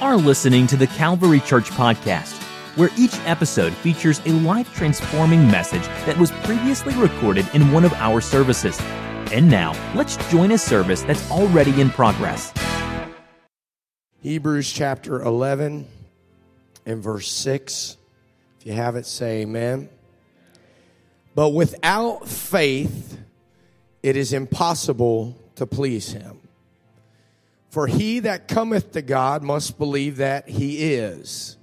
are listening to the Calvary Church Podcast, where each episode features a life transforming message that was previously recorded in one of our services. And now, let's join a service that's already in progress. Hebrews chapter 11 and verse 6. If you have it, say amen. But without faith, it is impossible to please him. For he that cometh to God must believe that he is,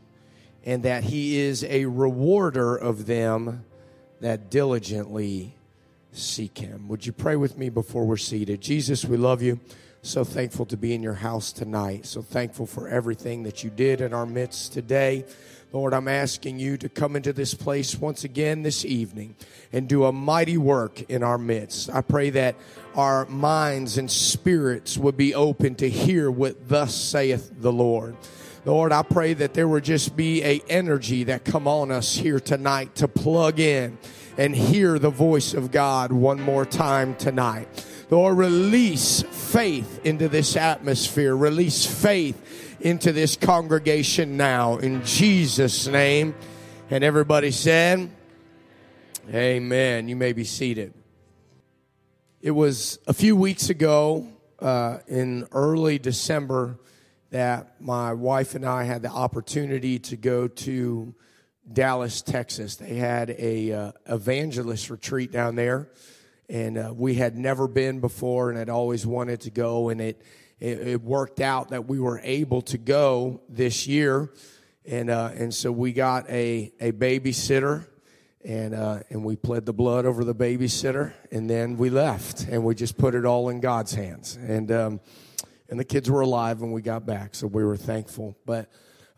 and that he is a rewarder of them that diligently seek him. Would you pray with me before we're seated? Jesus, we love you. So thankful to be in your house tonight. So thankful for everything that you did in our midst today. Lord, I'm asking you to come into this place once again this evening and do a mighty work in our midst. I pray that our minds and spirits would be open to hear what thus saith the Lord. Lord, I pray that there would just be a energy that come on us here tonight to plug in and hear the voice of God one more time tonight. Lord, release faith into this atmosphere. Release faith into this congregation now in Jesus' name. And everybody said, Amen. You may be seated. It was a few weeks ago uh, in early December that my wife and I had the opportunity to go to Dallas, Texas. They had a uh, evangelist retreat down there, and uh, we had never been before, and had always wanted to go. And it, it, it worked out that we were able to go this year, and uh, and so we got a a babysitter and uh, and we pled the blood over the babysitter, and then we left, and we just put it all in God's hands, and um, and the kids were alive when we got back, so we were thankful. But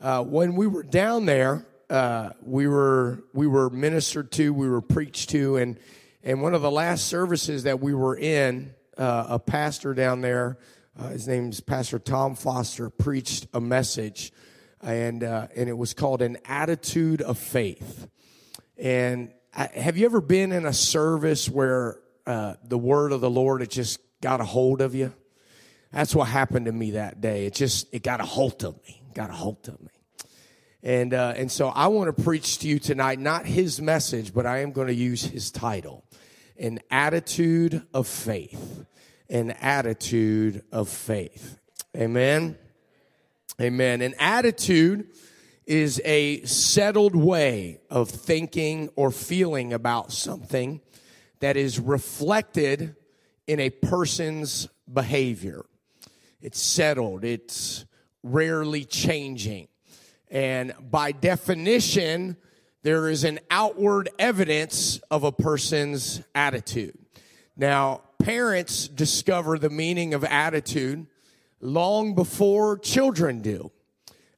uh, when we were down there, uh, we were we were ministered to, we were preached to, and and one of the last services that we were in, uh, a pastor down there, uh, his name's Pastor Tom Foster, preached a message, and uh, and it was called an attitude of faith. And I, have you ever been in a service where uh, the word of the Lord it just got a hold of you? That's what happened to me that day. It just it got a hold of me. Got a hold of me. And uh, and so I want to preach to you tonight, not his message, but I am going to use his title, an attitude of faith, an attitude of faith. Amen. Amen. An attitude is a settled way of thinking or feeling about something that is reflected in a person's behavior. It's settled, it's rarely changing. And by definition, there is an outward evidence of a person's attitude. Now, parents discover the meaning of attitude long before children do.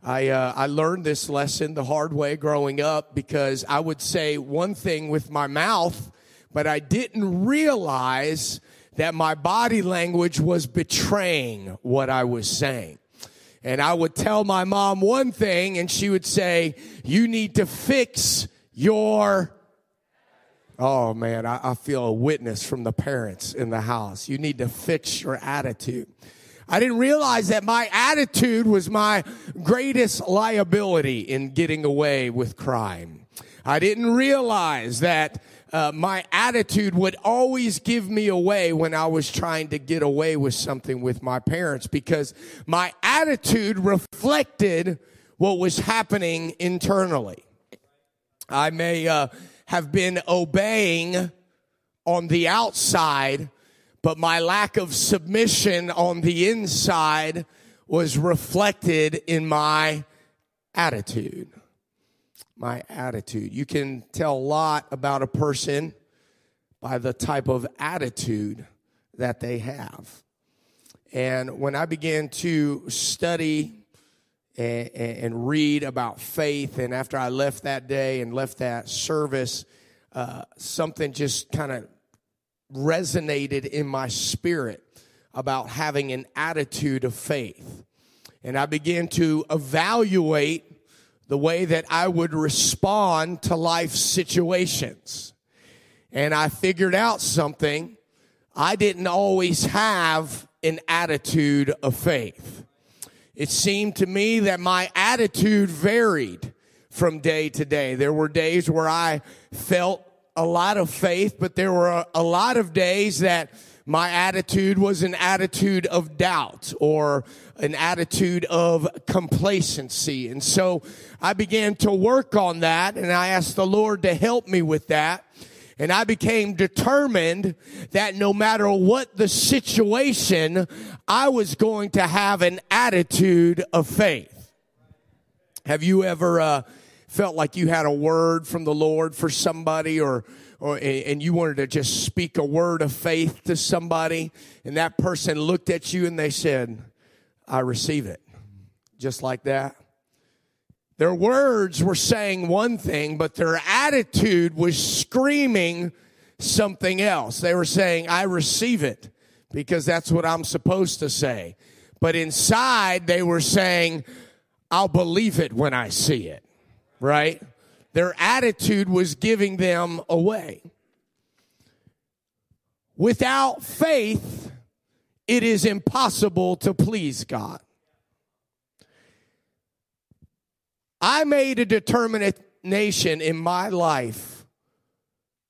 I, uh, I learned this lesson the hard way growing up because I would say one thing with my mouth, but I didn't realize that my body language was betraying what I was saying. And I would tell my mom one thing and she would say, you need to fix your Oh man, I, I, feel a witness from the parents in the house. You need to fix your attitude. I didn't realize that my attitude was my greatest liability in getting away with crime. I didn't realize that uh, my attitude would always give me away when I was trying to get away with something with my parents because my attitude reflected what was happening internally. I may uh, have been obeying on the outside, but my lack of submission on the inside was reflected in my attitude. My attitude. You can tell a lot about a person by the type of attitude that they have. And when I began to study and, and, read about faith, and after I left that day and left that service, uh, something just kind of resonated in my spirit about having an attitude of faith. And I began to evaluate the way that I would respond to life situations. And I figured out something. I didn't always have an attitude of faith. It seemed to me that my attitude varied from day to day. There were days where I felt a lot of faith, but there were a, a lot of days that my attitude was an attitude of doubt or an attitude of complacency. And so I began to work on that and I asked the Lord to help me with that. And I became determined that no matter what the situation, I was going to have an attitude of faith. Have you ever uh, felt like you had a word from the Lord for somebody or or and you wanted to just speak a word of faith to somebody and that person looked at you and they said, "I receive it." Just like that. Their words were saying one thing, but their attitude was screaming something else. They were saying, I receive it because that's what I'm supposed to say. But inside, they were saying, I'll believe it when I see it, right? Their attitude was giving them away. Without faith, it is impossible to please God. I made a determination in my life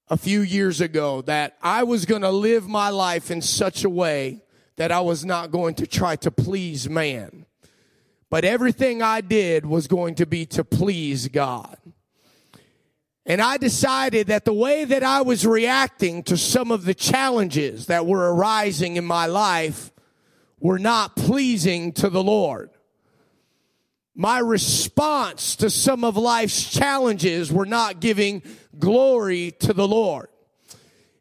a few years ago that I was going to live my life in such a way that I was not going to try to please man. But everything I did was going to be to please God. And I decided that the way that I was reacting to some of the challenges that were arising in my life were not pleasing to the Lord my response to some of life's challenges were not giving glory to the Lord.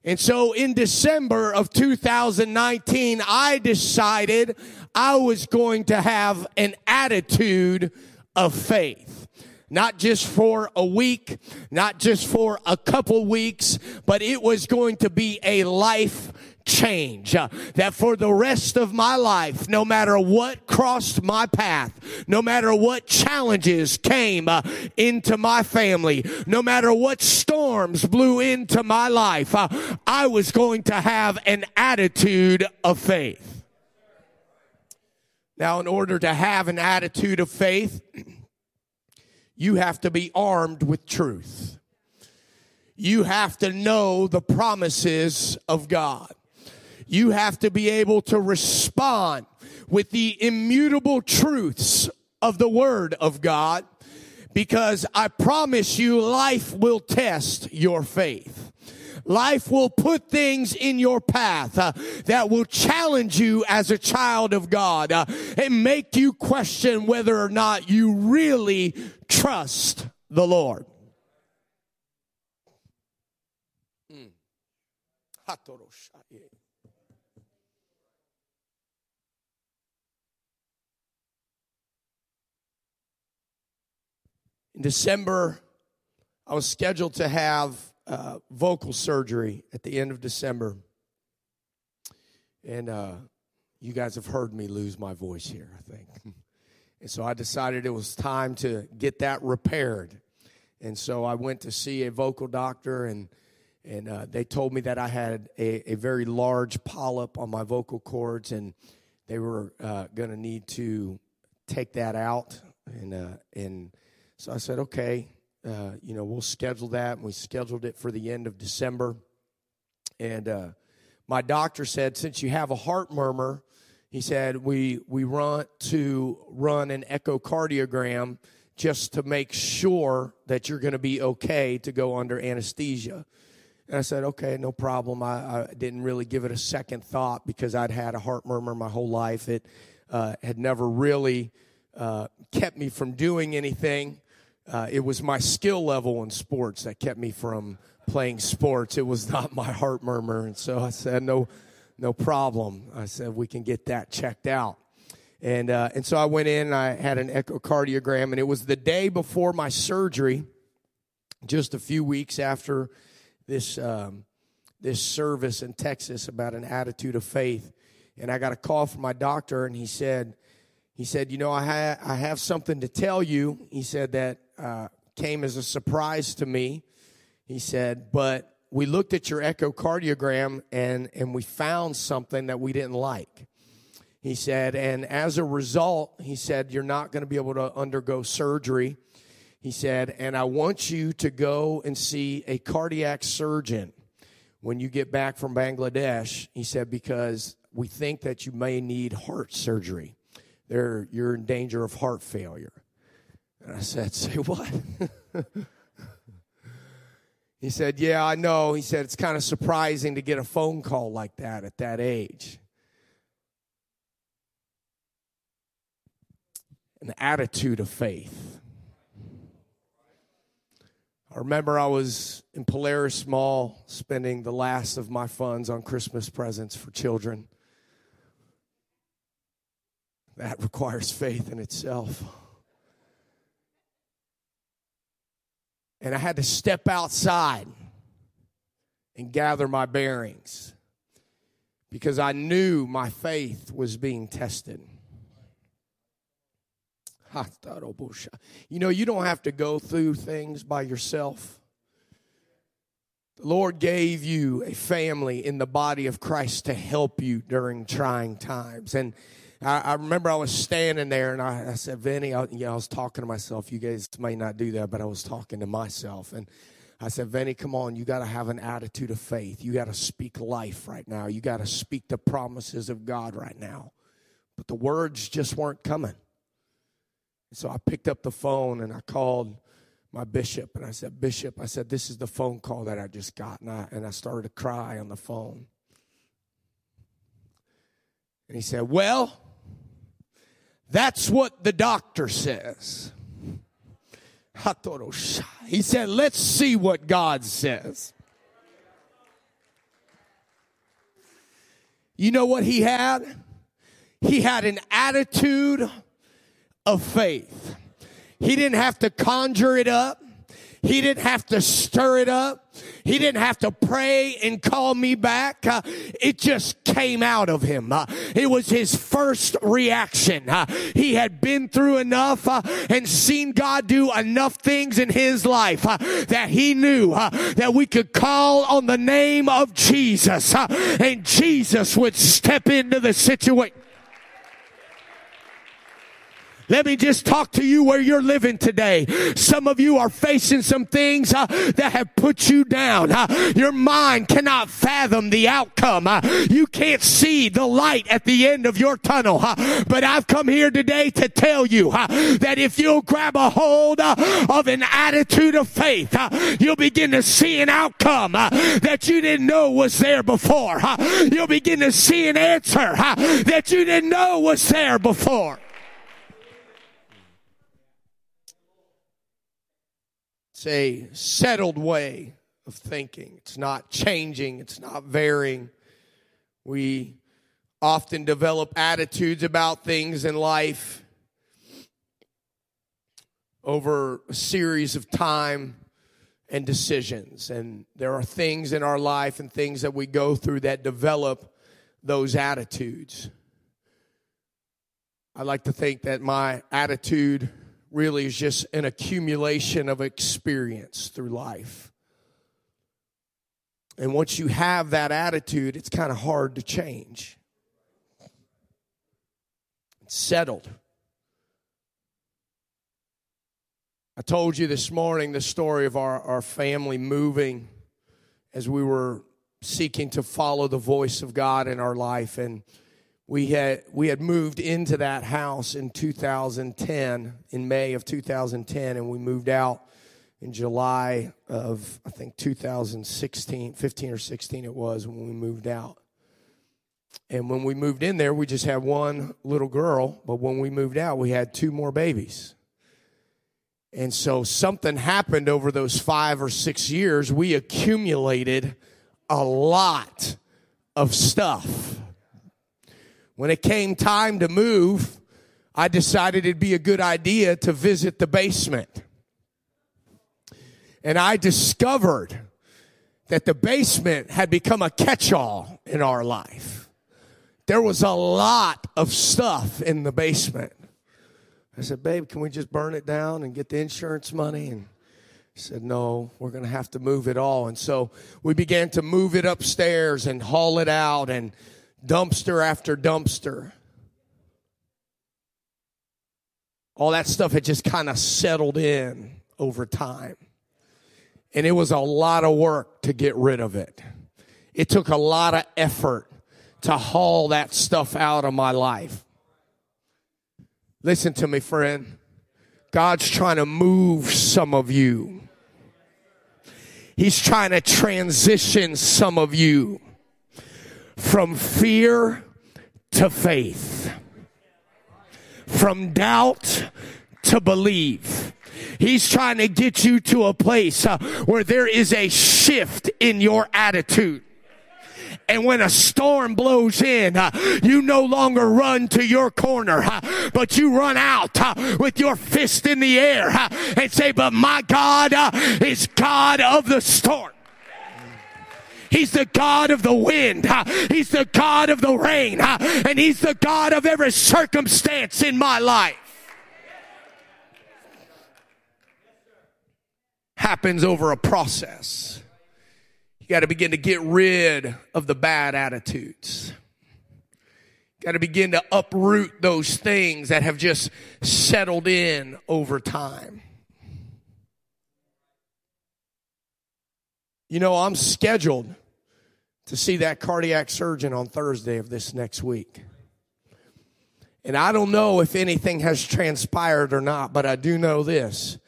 And so in December of 2019, I decided I was going to have an attitude of faith. Not just for a week, not just for a couple weeks, but it was going to be a life change. Uh, that for the rest of my life, no matter what crossed my path, no matter what challenges came uh, into my family, no matter what storms blew into my life, uh, I was going to have an attitude of faith. Now, in order to have an attitude of faith, you have to be armed with truth. You have to know the promises of God you have to be able to respond with the immutable truths of the Word of God because I promise you life will test your faith. Life will put things in your path uh, that will challenge you as a child of God uh, and make you question whether or not you really trust the Lord. Mm. In December, I was scheduled to have uh, vocal surgery at the end of December. And uh, you guys have heard me lose my voice here, I think. And so I decided it was time to get that repaired. And so I went to see a vocal doctor, and and uh, they told me that I had a, a, very large polyp on my vocal cords, and they were uh, going to need to take that out. And uh, and so I said, okay, uh, you know, we'll schedule that. And we scheduled it for the end of December. And uh, my doctor said, since you have a heart murmur, he said, we, we want to run an echocardiogram just to make sure that you're going to be okay to go under anesthesia. And I said, okay, no problem. I, I, didn't really give it a second thought because I'd had a heart murmur my whole life. It uh, had never really uh, kept me from doing anything uh, it was my skill level in sports that kept me from playing sports. It was not my heart murmur. And so I said, no, no problem. I said, we can get that checked out. And, uh, and so I went in I had an echocardiogram and it was the day before my surgery, just a few weeks after this, um, this service in Texas about an attitude of faith. And I got a call from my doctor and he said, he said, you know, I, ha- I have something to tell you. He said that uh, came as a surprise to me. He said, but we looked at your echocardiogram and, and we found something that we didn't like. He said, and as a result, he said, you're not going to be able to undergo surgery. He said, and I want you to go and see a cardiac surgeon when you get back from Bangladesh. He said, because we think that you may need heart surgery. There, you're in danger of heart failure. And I said, say what? he said, yeah, I know. He said, it's kind of surprising to get a phone call like that at that age. an attitude of faith. I remember I was in Polaris Mall spending the last of my funds on Christmas presents for children. That requires faith in itself. And I had to step outside and gather my bearings because I knew my faith was being tested. You know, you don't have to go through things by yourself. The Lord gave you a family in the body of Christ to help you during trying times. And I, I remember I was standing there and I, I said, Vinny, I, know, I was talking to myself. You guys may not do that, but I was talking to myself. And I said, Vinny, come on, you got to have an attitude of faith. You got to speak life right now. You got to speak the promises of God right now. But the words just weren't coming. So I picked up the phone and I called my bishop and I said, Bishop, I said, this is the phone call that I just got. And I, and I started to cry on the phone. And he said, Well, that's what the doctor says. He said, Let's see what God says. You know what he had? He had an attitude of faith. He didn't have to conjure it up. He didn't have to stir it up. He didn't have to pray and call me back. Uh, it just came out of him. Uh, it was his first reaction. Uh, he had been through enough uh, and seen God do enough things in his life uh, that he knew uh, that we could call on the name of Jesus and Jesus would step into the situation. Let me just talk to you where you're living today. Some of you are facing some things uh, that have put you down. Uh, your mind cannot fathom the outcome. Uh, you can't see the light at the end of your tunnel. Uh, but I've come here today to tell you uh, that if you'll grab a hold uh, of an attitude of faith, you'll begin to see an outcome that you didn't know was there before. You'll begin to see an answer that you didn't know was there before. It's a settled way of thinking. It's not changing, it's not varying. We often develop attitudes about things in life over a series of time and decisions. And there are things in our life and things that we go through that develop those attitudes. I like to think that my attitude really is just an accumulation of experience through life. And once you have that attitude, it's kind of hard to change. It's settled. I told you this morning the story of our, our family moving as we were seeking to follow the voice of God in our life. And we had we had moved into that house in 2010 in May of 2010 and we moved out in July of I think 2016 15 or 16 it was when we moved out. And when we moved in there we just had one little girl but when we moved out we had two more babies. And so something happened over those 5 or 6 years. We accumulated a lot of stuff when it came time to move, I decided it'd be a good idea to visit the basement. And I discovered that the basement had become a catch all in our life. There was a lot of stuff in the basement. I said, Babe, can we just burn it down and get the insurance money? And he said, No, we're going to have to move it all. And so we began to move it upstairs and haul it out and dumpster after dumpster. all that stuff had just kind of settled in over time. And it was a lot of work to get rid of it. It took a lot of effort to haul that stuff out of my life. Listen to me, friend. God's trying to move some of you. He's trying to transition some of you from fear to faith, from doubt to believe. He's trying to get you to a place uh, where there is a shift in your attitude. And when a storm blows in, uh, you no longer run to your corner, uh, but you run out uh, with your fist in the air uh, and say, but my God uh, is God of the storm. He's the God of the wind. He's the God of the rain. And He's the God of every circumstance in my life. Happens over a process. You got to begin to get rid of the bad attitudes. Got to begin to uproot those things that have just settled in over time. You know, I'm scheduled to see that cardiac surgeon on Thursday of this next week. And I don't know if anything has transpired or not, but I do know this.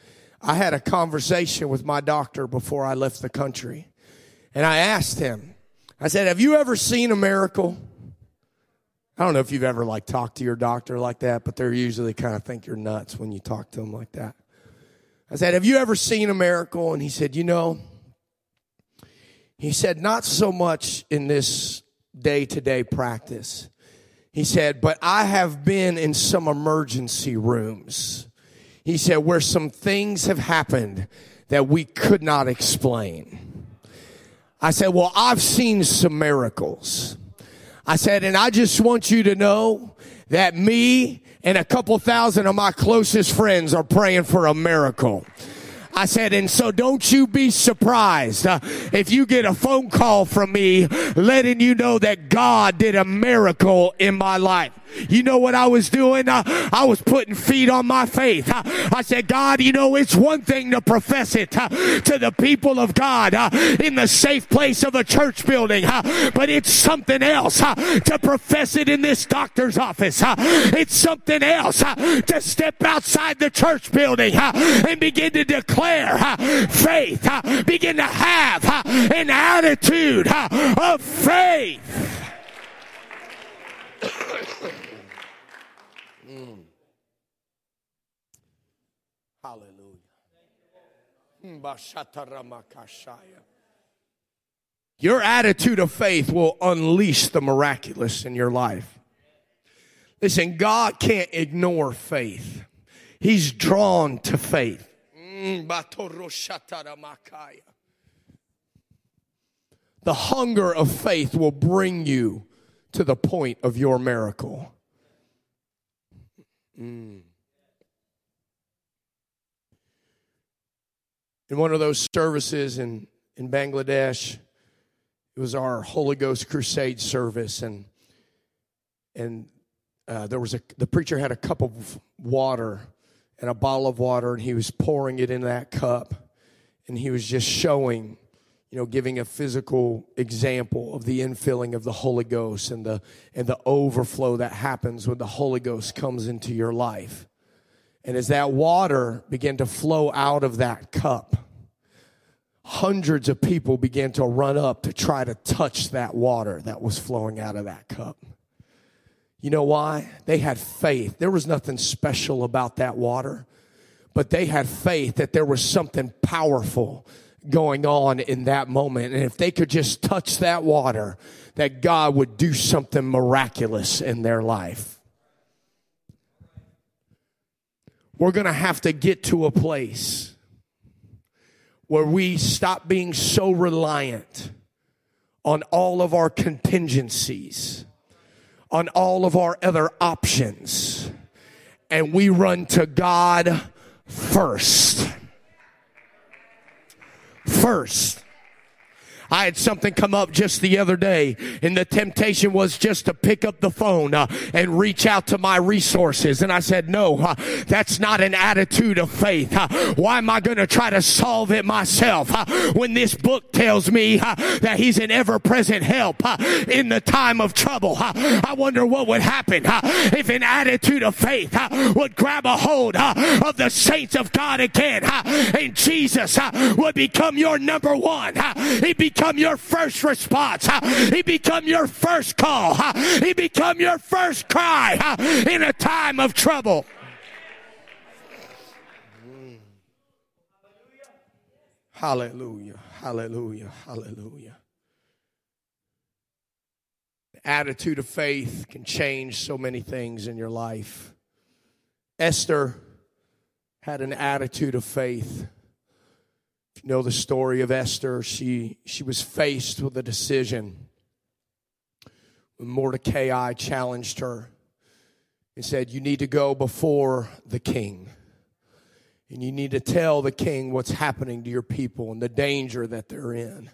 I had a conversation with my doctor before I left the country. And I asked him, I said, Have you ever seen a miracle? I don't know if you've ever like talked to your doctor like that, but they're usually kind of think you're nuts when you talk to them like that. I said, Have you ever seen a miracle? And he said, You know, he said, Not so much in this day to day practice. He said, But I have been in some emergency rooms. He said, Where some things have happened that we could not explain. I said, Well, I've seen some miracles. I said, and I just want you to know that me and a couple thousand of my closest friends are praying for a miracle. I said, and so don't you be surprised uh, if you get a phone call from me letting you know that God did a miracle in my life. You know what I was doing? Uh, I was putting feet on my faith. Uh, I said, God, you know, it's one thing to profess it uh, to the people of God uh, in the safe place of a church building, uh, but it's something else uh, to profess it in this doctor's office. It's something else to step outside the church building and begin to declare faith, begin to have an attitude of faith. Hmm. Hallelujah. Hmm, your attitude of faith will unleash the miraculous in your life. Listen, God can't ignore faith. He's drawn to faith. The hunger of faith will bring you to the point of your miracle. Mm. in one of those services in, in Bangladesh. It was our Holy Ghost Crusade service, and and uh, there was a the preacher had a cup of water and a bottle of water, and he was pouring it in that cup, and he was just showing, you know, giving a physical example of the infilling of the Holy Ghost and the and the overflow that happens when the Holy Ghost comes into your life. And as that water began to flow out of that cup, hundreds of people began to run up to try to touch that water that was flowing out of that cup. You know why? They had faith. There was nothing special about that water, but they had faith that there was something powerful going on in that moment. And if they could just touch that water, that God would do something miraculous in their life. We're going to have to get to a place where we stop being so reliant on all of our contingencies, on all of our other options, and we run to God first. First. I had something come up just the other day, and the temptation was just to pick up the phone uh, and reach out to my resources. And I said, No, uh, that's not an attitude of faith. Uh, why am I going to try to solve it myself uh, when this book tells me uh, that He's an ever present help uh, in the time of trouble? I wonder what would happen if an attitude of faith would grab a hold of the saints of God again, and Jesus would become your number one. He become your first response. He become your first call. He become your first cry in a time of trouble. Hallelujah. Hallelujah. Hallelujah. The attitude of faith can change so many things in your life. Esther had an attitude of faith. You know the story of Esther, she, she was faced with a decision when Mordecai challenged her and said, You need to go before the king. And you need to tell the king what's happening to your people and the danger that they're in.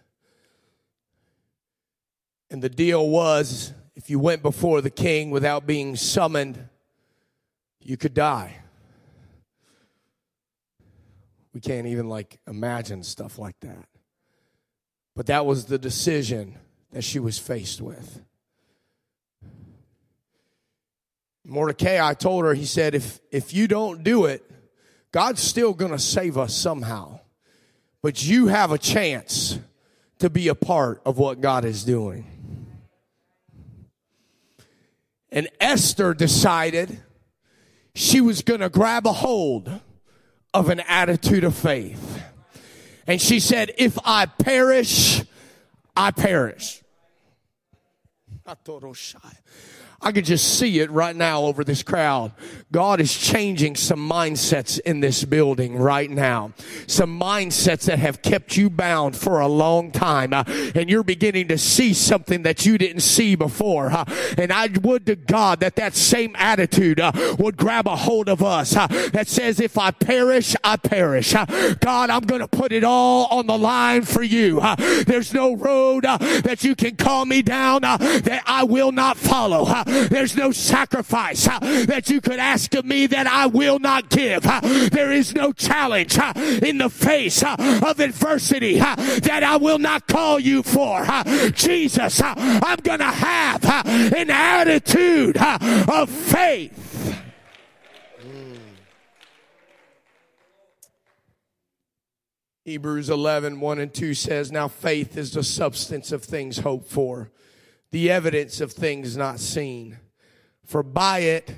And the deal was if you went before the king without being summoned, you could die. We can't even like imagine stuff like that. But that was the decision that she was faced with. Mordecai, I told her, he said, if, if you don't do it, God's still going to save us somehow. But you have a chance to be a part of what God is doing. And Esther decided she was going to grab a hold of an attitude of faith. And she said, If I perish, I perish. I could just see it right now over this crowd. God is changing some mindsets in this building right now. Some mindsets that have kept you bound for a long time. Uh, and you're beginning to see something that you didn't see before. Uh, and I would to God that that same attitude uh, would grab a hold of us uh, that says, if I perish, I perish. Uh, God, I'm going to put it all on the line for you. Uh, there's no road that you can call me down that I will not follow. There's no sacrifice uh, that you could ask of me that I will not give. Uh, there is no challenge uh, in the face of adversity that I will not call you for. Jesus, I'm going to have an attitude of faith. Hebrews 11, 1 and 2 says, Now faith is the substance of things hoped for the evidence of things not seen. For by it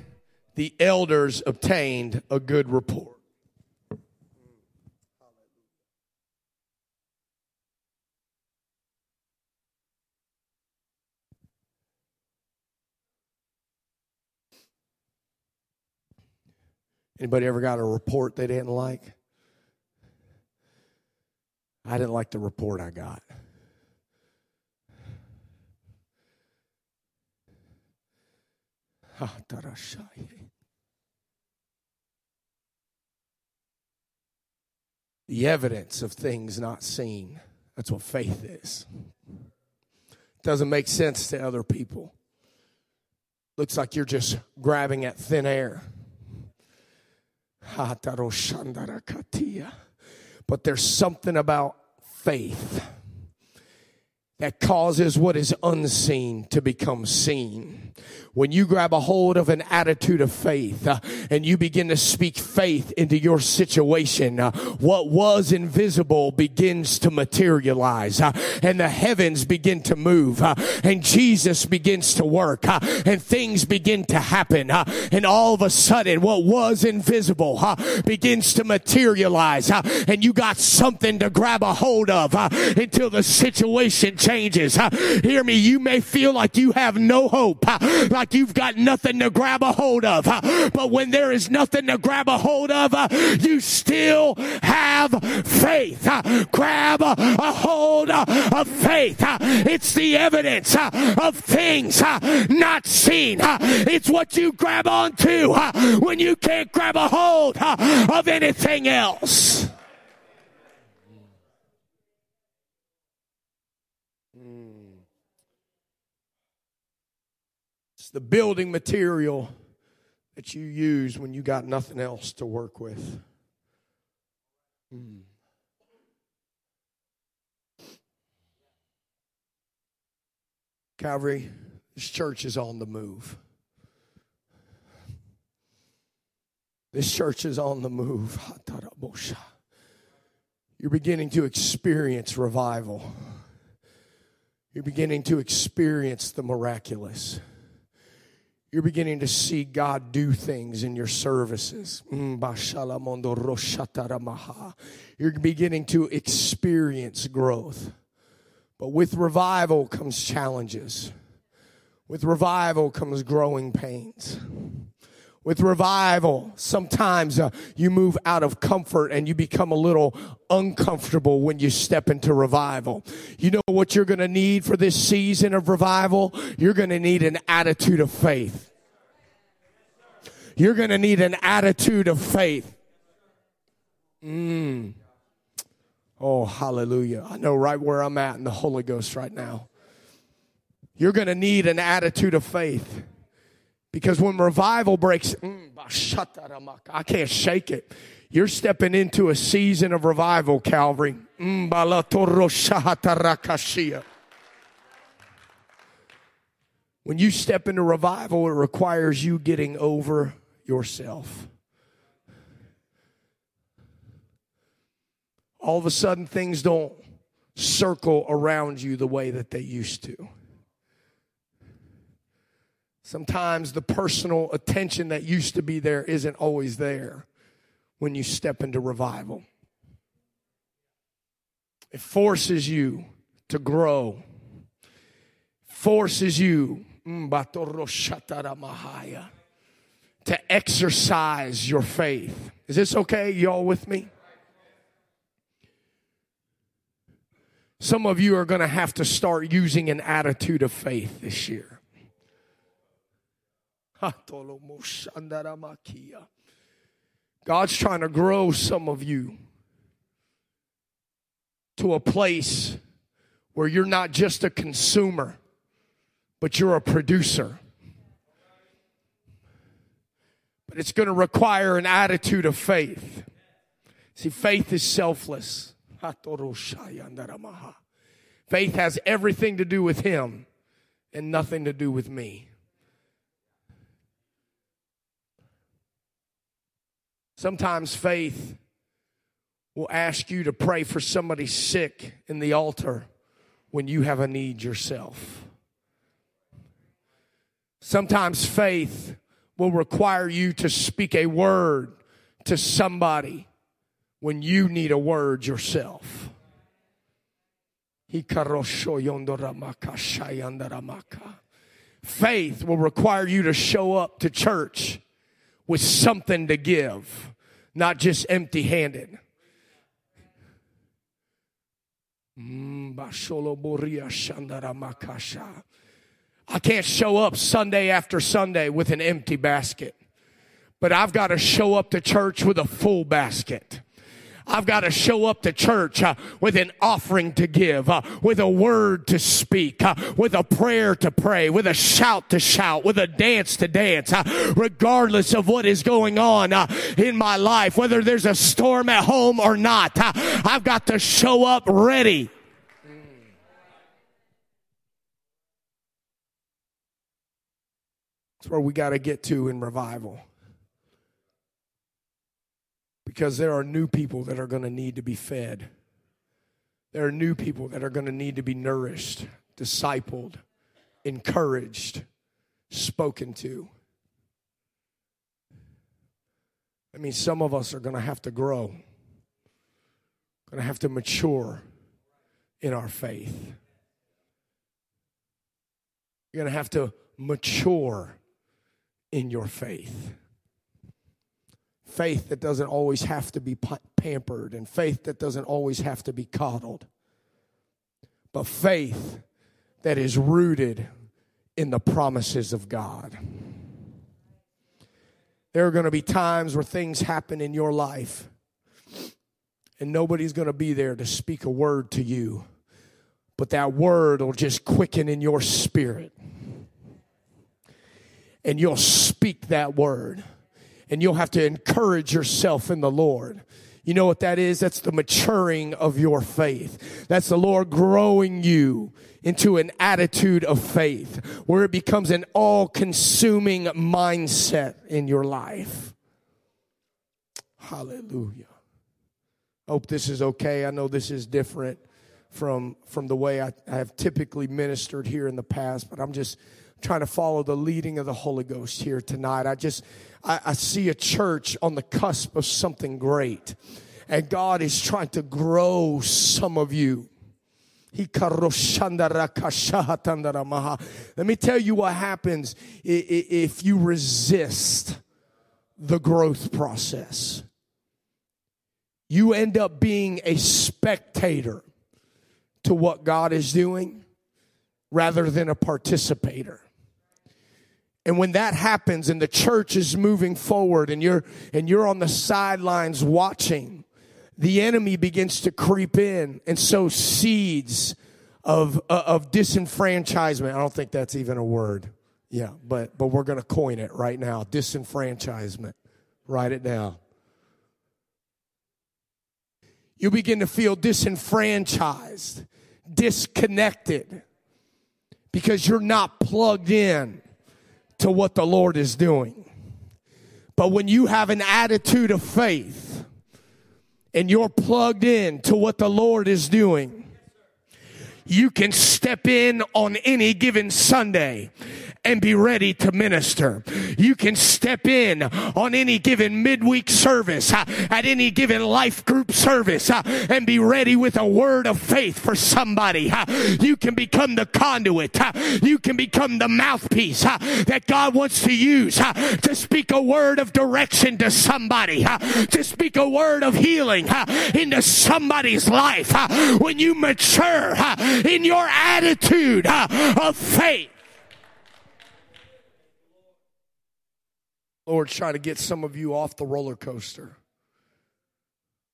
the elders obtained a good report. Anybody ever got a report they didn't like? I didn't like the report I got. The evidence of things not seen. That's what faith is. Doesn't make sense to other people. Looks like you're just grabbing at thin air. But there's something about faith that causes what is unseen to become seen when you grab a hold of an attitude of faith uh, and you begin to speak faith into your situation, uh, what was invisible begins to materialize uh, and the heavens begin to move uh, and Jesus begins to work uh, and things begin to happen. Uh, and all of a sudden, what was invisible begins to materialize and you got something to grab a hold of until the situation changes. Hear me, you may feel like you have no hope. Like you've got nothing to grab a hold of. But when there is nothing to grab a hold of, you still have faith. Grab a hold of faith. It's the evidence of things not seen. It's what you grab onto when you can't grab a hold of anything else. The building material that you use when you got nothing else to work with. Hmm. Calvary, this church is on the move. This church is on the move. You're beginning to experience revival. You're beginning to experience the miraculous. You're beginning to see God do things in your services. Mm, You're beginning to experience growth. But with revival comes challenges. With revival comes growing pains. With revival, sometimes uh, you move out of comfort and you become a little uncomfortable when you step into revival. You know what you're going to need for this season of revival? You're going to need an attitude of faith. You're going to need an attitude of faith. Mm. Oh, hallelujah. I know right where I'm at in the Holy Ghost right now. You're going to need an attitude of faith. Because when revival breaks, mm, I can't shake it. You're stepping into a season of revival, Calvary. Mm, when you step into revival, it requires you getting over yourself. All of a sudden, things don't circle around you the way that they used to. Sometimes the personal attention that used to be there isn't always there when you step into revival. It forces you to grow, forces you mm, to exercise your faith. Is this okay? Y'all with me? Some of you are going to have to start using an attitude of faith this year. God's trying to grow some of you to a place where you're not just a consumer, but you're a producer. But it's going to require an attitude of faith. See, faith is selfless. Faith has everything to do with Him and nothing to do with me. Sometimes faith will ask you to pray for somebody sick in the altar when you have a need yourself. Sometimes faith will require you to speak a word to somebody when you need a word yourself. Faith will require you to show up to church with something to give, not just empty handed. Mm, I can't show up Sunday after Sunday with an empty basket, but I've got to show up to church with a full basket. I've got to show up to church uh, with an offering to give, uh, with a word to speak, uh, with a prayer to pray, with a shout to shout, with a dance to dance, uh, regardless of what is going on uh, in my life, whether there's a storm at home or not. Uh, I've got to show up ready. That's where we got to get to in revival because there are new people that are going to need to be fed. There are new people that are going to need to be nourished, discipled, encouraged, spoken to. I mean, some of us are going to have to grow, going to have to mature in our faith. You're going to have to mature in your faith faith that doesn't always have to be pampered and faith that doesn't always have to be coddled, but faith that is rooted in the promises of God. There are going to be times where things happen in your life and nobody's going to be there to speak a word to you, but that word will just quicken in your spirit and you'll speak that word. And you'll have to encourage yourself in the Lord. You know what that is? That's the maturing of your faith. That's the Lord growing you into an attitude of faith where it becomes an all consuming mindset in your life. Hallelujah. Hope this is okay. I know this is different from, from the way I, I have typically ministered here in the past, but I'm just trying to follow the leading of the Holy Ghost here tonight. I just, I, I see a church on the cusp of something great. And God is trying to grow some of you. Let me tell you what happens if you resist the growth process. You end up being a spectator to what God is doing rather than a participator. And when that happens and the church is moving forward and you're and you're on the sidelines watching, the enemy begins to creep in and sow seeds of uh, of disenfranchisement. I don't think that's even a word. Yeah, but but we're going to coin it right now. Disenfranchisement. Write it down. You begin to feel disenfranchised, disconnected because you're not plugged in to what the Lord is doing. But when you have an attitude of faith and you're plugged in to what the Lord is doing, you can step in on any given Sunday and be ready to minister. You can step in on any given midweek service, uh, at any given life group service, uh, and be ready with a word of faith for somebody. Uh, you can become the conduit. Uh. You can become the mouthpiece uh, that God wants to use uh, to speak a word of direction to somebody, to speak a word of healing into somebody's life. When you mature in your attitude of faith, Lord's trying to get some of you off the roller coaster,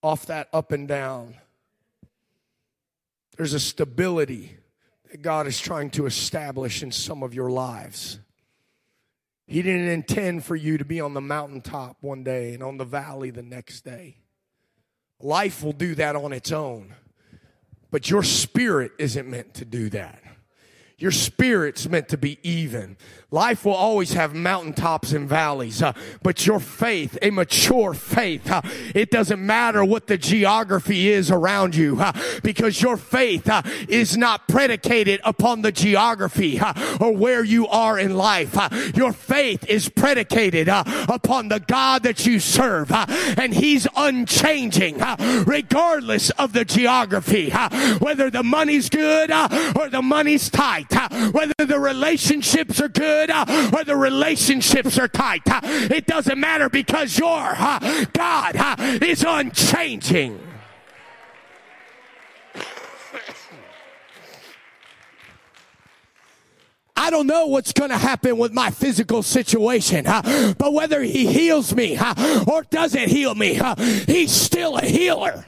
off that up and down. There's a stability that God is trying to establish in some of your lives. He didn't intend for you to be on the mountaintop one day and on the valley the next day. Life will do that on its own, but your spirit isn't meant to do that. Your spirit's meant to be even. Life will always have mountaintops and valleys, uh, but your faith, a mature faith, uh, it doesn't matter what the geography is around you, uh, because your faith uh, is not predicated upon the geography uh, or where you are in life. Uh, your faith is predicated upon the God that you serve, and He's unchanging, regardless of the geography, whether the money's good or the money's tight whether the relationships are good or uh, the relationships are tight. Uh, it doesn't matter because your uh, God is unchanging. I don't know what's going to happen with my physical situation, but whether he heals me or doesn't heal me, he's still a healer.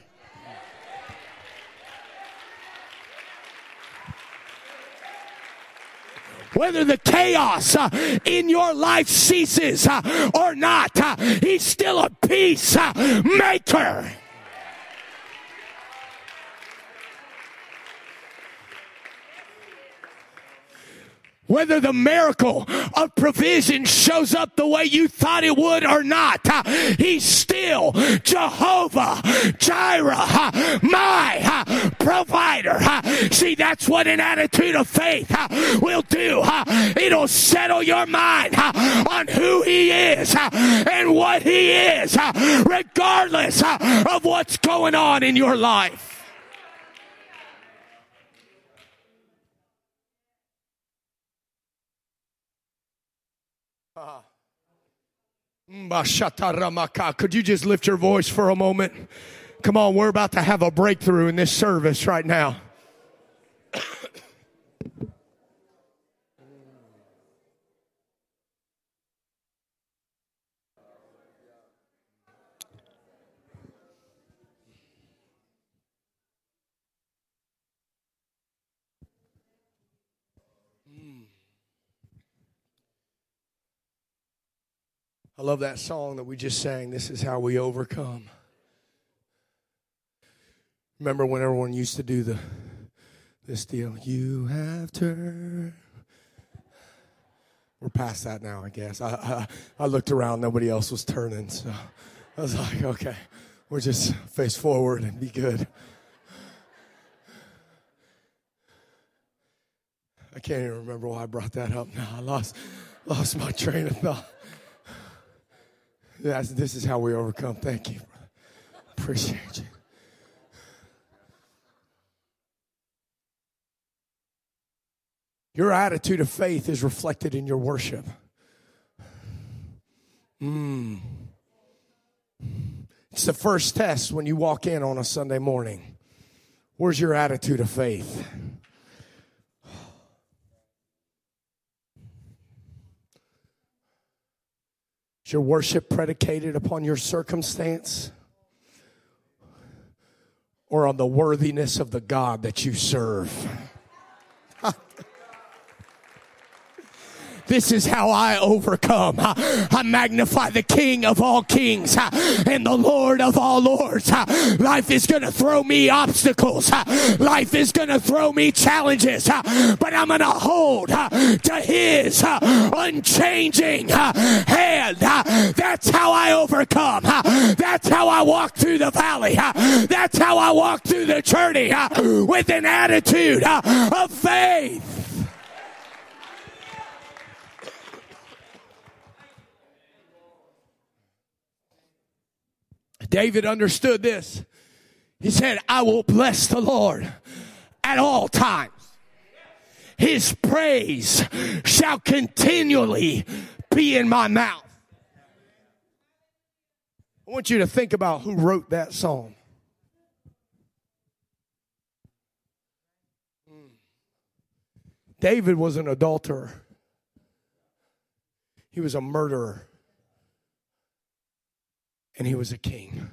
Whether the chaos uh, in your life ceases uh, or not, uh, He's still a peace maker. Whether the miracle of provision shows up the way you thought it would or not, he's still Jehovah Jireh, my provider. See, that's what an attitude of faith will do. It'll settle your mind on who he is and what he is, regardless of what's going on in your life. Could you just lift your voice for a moment? Come on, we're about to have a breakthrough in this service right now. I love that song that we just sang. This is how we overcome. Remember when everyone used to do the this deal? You have turned. We're past that now, I guess. I, I, I looked around, nobody else was turning, so I was like, okay, we'll just face forward and be good. I can't even remember why I brought that up now. I lost lost my train of thought. This is how we overcome. Thank you. Appreciate you. Your attitude of faith is reflected in your worship. Mm. It's the first test when you walk in on a Sunday morning. Where's your attitude of faith? Your worship predicated upon your circumstance or on the worthiness of the God that you serve? This is how I overcome. I magnify the King of all kings and the Lord of all lords. Life is going to throw me obstacles. Life is going to throw me challenges, but I'm going to hold to His unchanging hand. That's how I overcome. That's how I walk through the valley. That's how I walk through the journey with an attitude of faith. David understood this. He said, I will bless the Lord at all times. His praise shall continually be in my mouth. I want you to think about who wrote that song. David was an adulterer. He was a murderer and he was a king.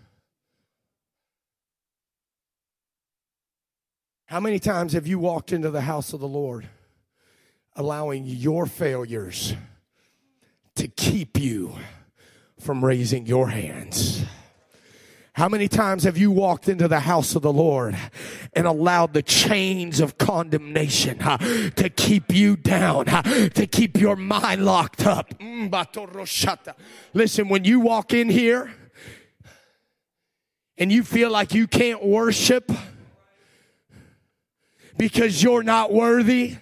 How many times have you walked into the house of the Lord allowing your failures to keep you from raising your hands? How many times have you walked into the house of the Lord and allowed the chains of condemnation uh, to keep you down, uh, to keep your mind locked up? Mm, Listen, when you walk in here, and you feel like you can't worship because you're not worthy,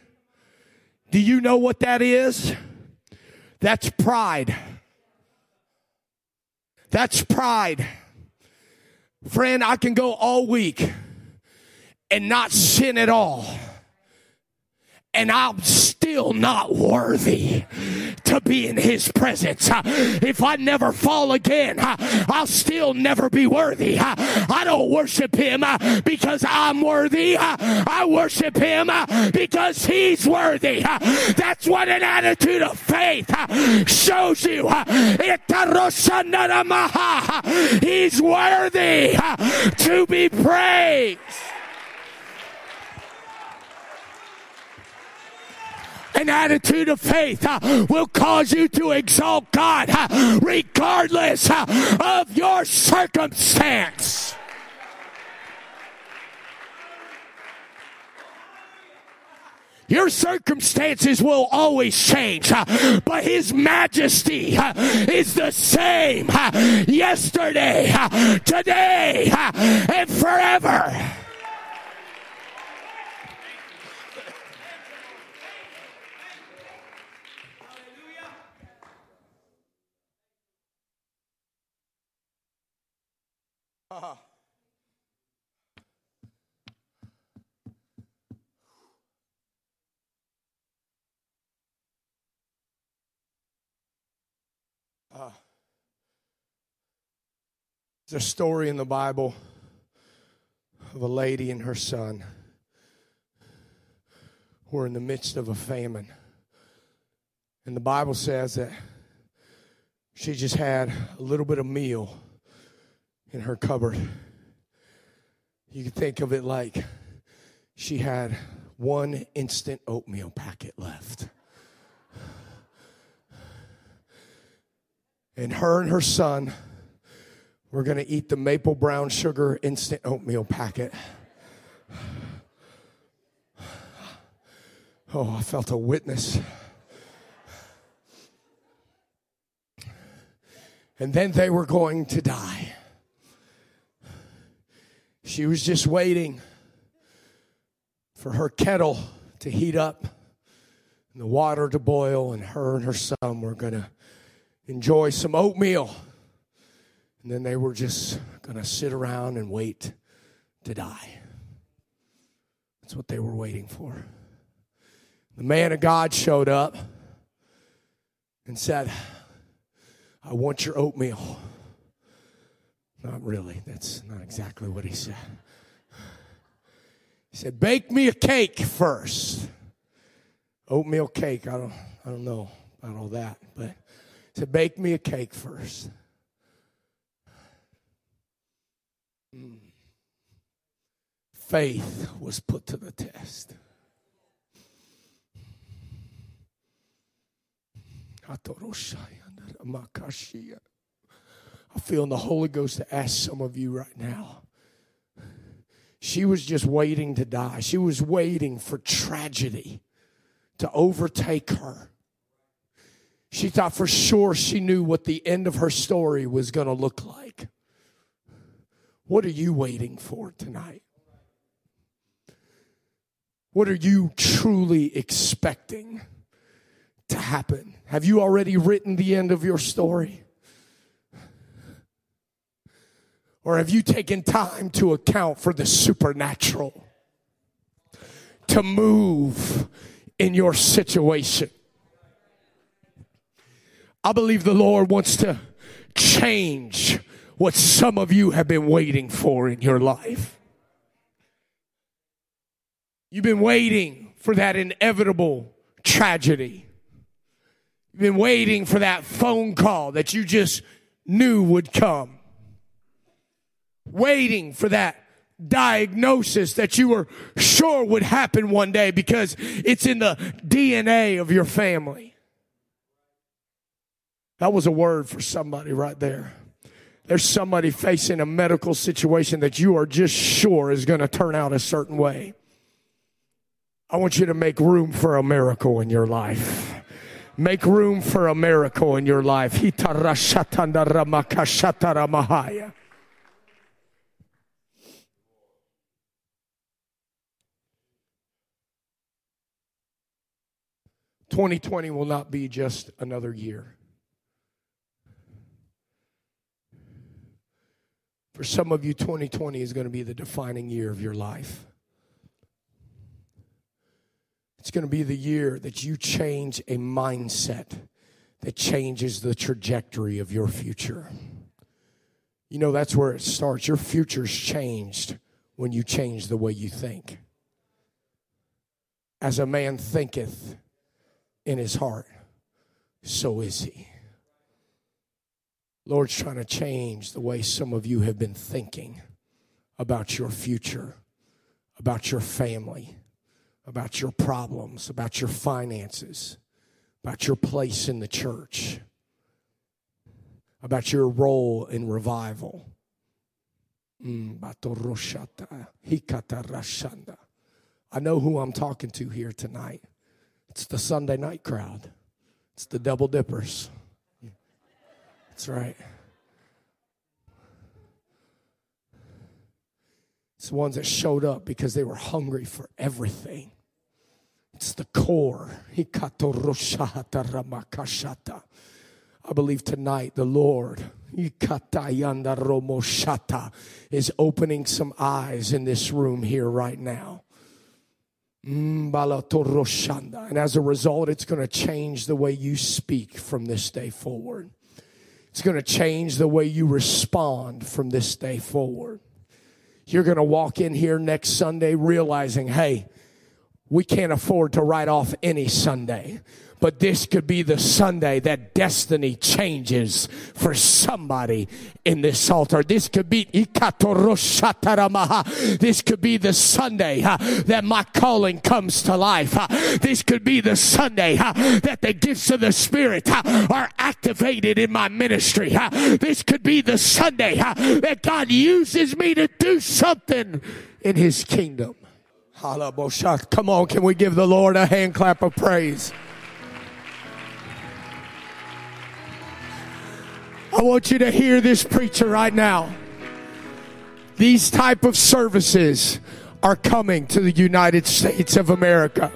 do you know what that is? That's pride. That's pride. Friend, I can go all week and not sin at all and I'm still not worthy to be in his presence. Uh, if I never fall again, uh, I'll still never be worthy. Uh, I don't worship him because I'm worthy. I worship him because he's worthy. That's what an attitude of faith shows you. He's worthy to be praised. An attitude of faith uh, will cause you to exalt God uh, regardless uh, of your circumstance. Your circumstances will always change, but His majesty is the same yesterday, today, and forever. A story in the Bible of a lady and her son who are in the midst of a famine. And the Bible says that she just had a little bit of meal in her cupboard. You can think of it like she had one instant oatmeal packet left. And her and her son were going to eat the maple brown sugar instant oatmeal packet. Oh, I felt a witness. And then they were going to die. She was just waiting for her kettle to heat up and the water to boil, and her and her son were going to enjoy some oatmeal. And then they were just going to sit around and wait to die. That's what they were waiting for. The man of God showed up and said, I want your oatmeal. Not really. That's not exactly what he said. He said, Bake me a cake first. Oatmeal cake. I don't, I don't know about all that, but he said, Bake me a cake first. Mm. Faith was put to the test. I feel in the Holy Ghost to ask some of you right now. She was just waiting to die. She was waiting for tragedy to overtake her. She thought for sure she knew what the end of her story was going to look like. What are you waiting for tonight? What are you truly expecting? to happen? Have you already written the end of your story? Or have you taken time to account for the supernatural to move in your situation? I believe the Lord wants to change what some of you have been waiting for in your life. You've been waiting for that inevitable tragedy. You've been waiting for that phone call that you just knew would come. Waiting for that diagnosis that you were sure would happen one day because it's in the DNA of your family. That was a word for somebody right there. There's somebody facing a medical situation that you are just sure is going to turn out a certain way. I want you to make room for a miracle in your life. Make room for a miracle in your life. Twenty twenty will not be just another year. For some of you, 2020 is going to be the defining year of your life. It's going to be the year that you change a mindset that changes the trajectory of your future. You know, that's where it starts. Your future's changed when you change the way you think. As a man thinketh in his heart, so is he. Lord's trying to change the way some of you have been thinking about your future, about your family about your problems, about your finances, about your place in the church, about your role in revival. Mm, I know who I'm talking to here tonight. It's the Sunday night crowd. It's the double dippers. That's right. It's the ones that showed up because they were hungry for everything. It's the core. I believe tonight the Lord is opening some eyes in this room here right now. And as a result, it's going to change the way you speak from this day forward. It's going to change the way you respond from this day forward. You're going to walk in here next Sunday realizing, hey, we can't afford to write off any Sunday. But this could be the Sunday that destiny changes for somebody in this altar. This could be this could be the Sunday uh, that my calling comes to life. Uh, this could be the Sunday uh, that the gifts of the Spirit are activated in my ministry. This could be the Sunday that God uses me to do something in His kingdom. Come on, can we give the Lord a hand clap of praise? I want you to hear this preacher right now. These type of services are coming to the United States of America.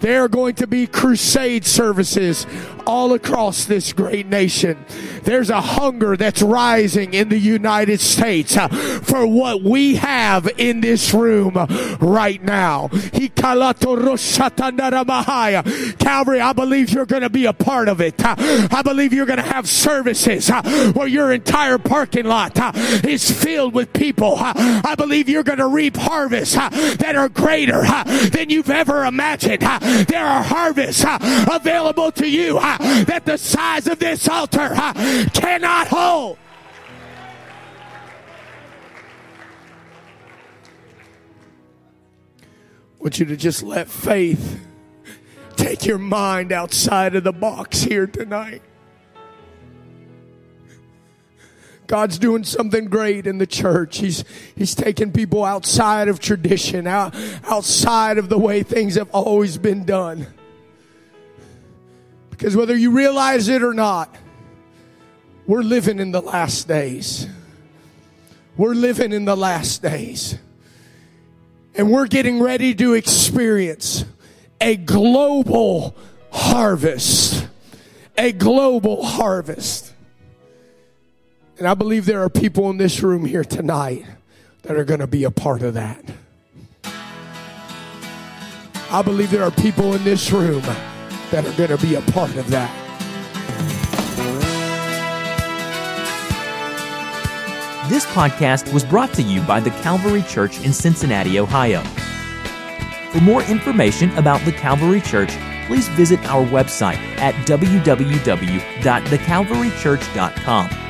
There are going to be crusade services all across this great nation. There's a hunger that's rising in the United States uh, for what we have in this room right now. Calvary, I believe you're going to be a part of it. Uh, I believe you're going to have services uh, where your entire parking lot is filled with people. I believe you're going to reap harvests that are greater than you've ever imagined. There are harvests uh, available to you uh, that the size of this altar uh, cannot hold. I want you to just let faith take your mind outside of the box here tonight. God's doing something great in the church. He's, he's taking people outside of tradition, out, outside of the way things have always been done. Because whether you realize it or not, we're living in the last days. We're living in the last days. And we're getting ready to experience a global harvest. A global harvest. And I believe there are people in this room here tonight that are going to be a part of that. I believe there are people in this room that are going to be a part of that. This podcast was brought to you by the Calvary Church in Cincinnati, Ohio. For more information about the Calvary Church, please visit our website at www.thecalvarychurch.com.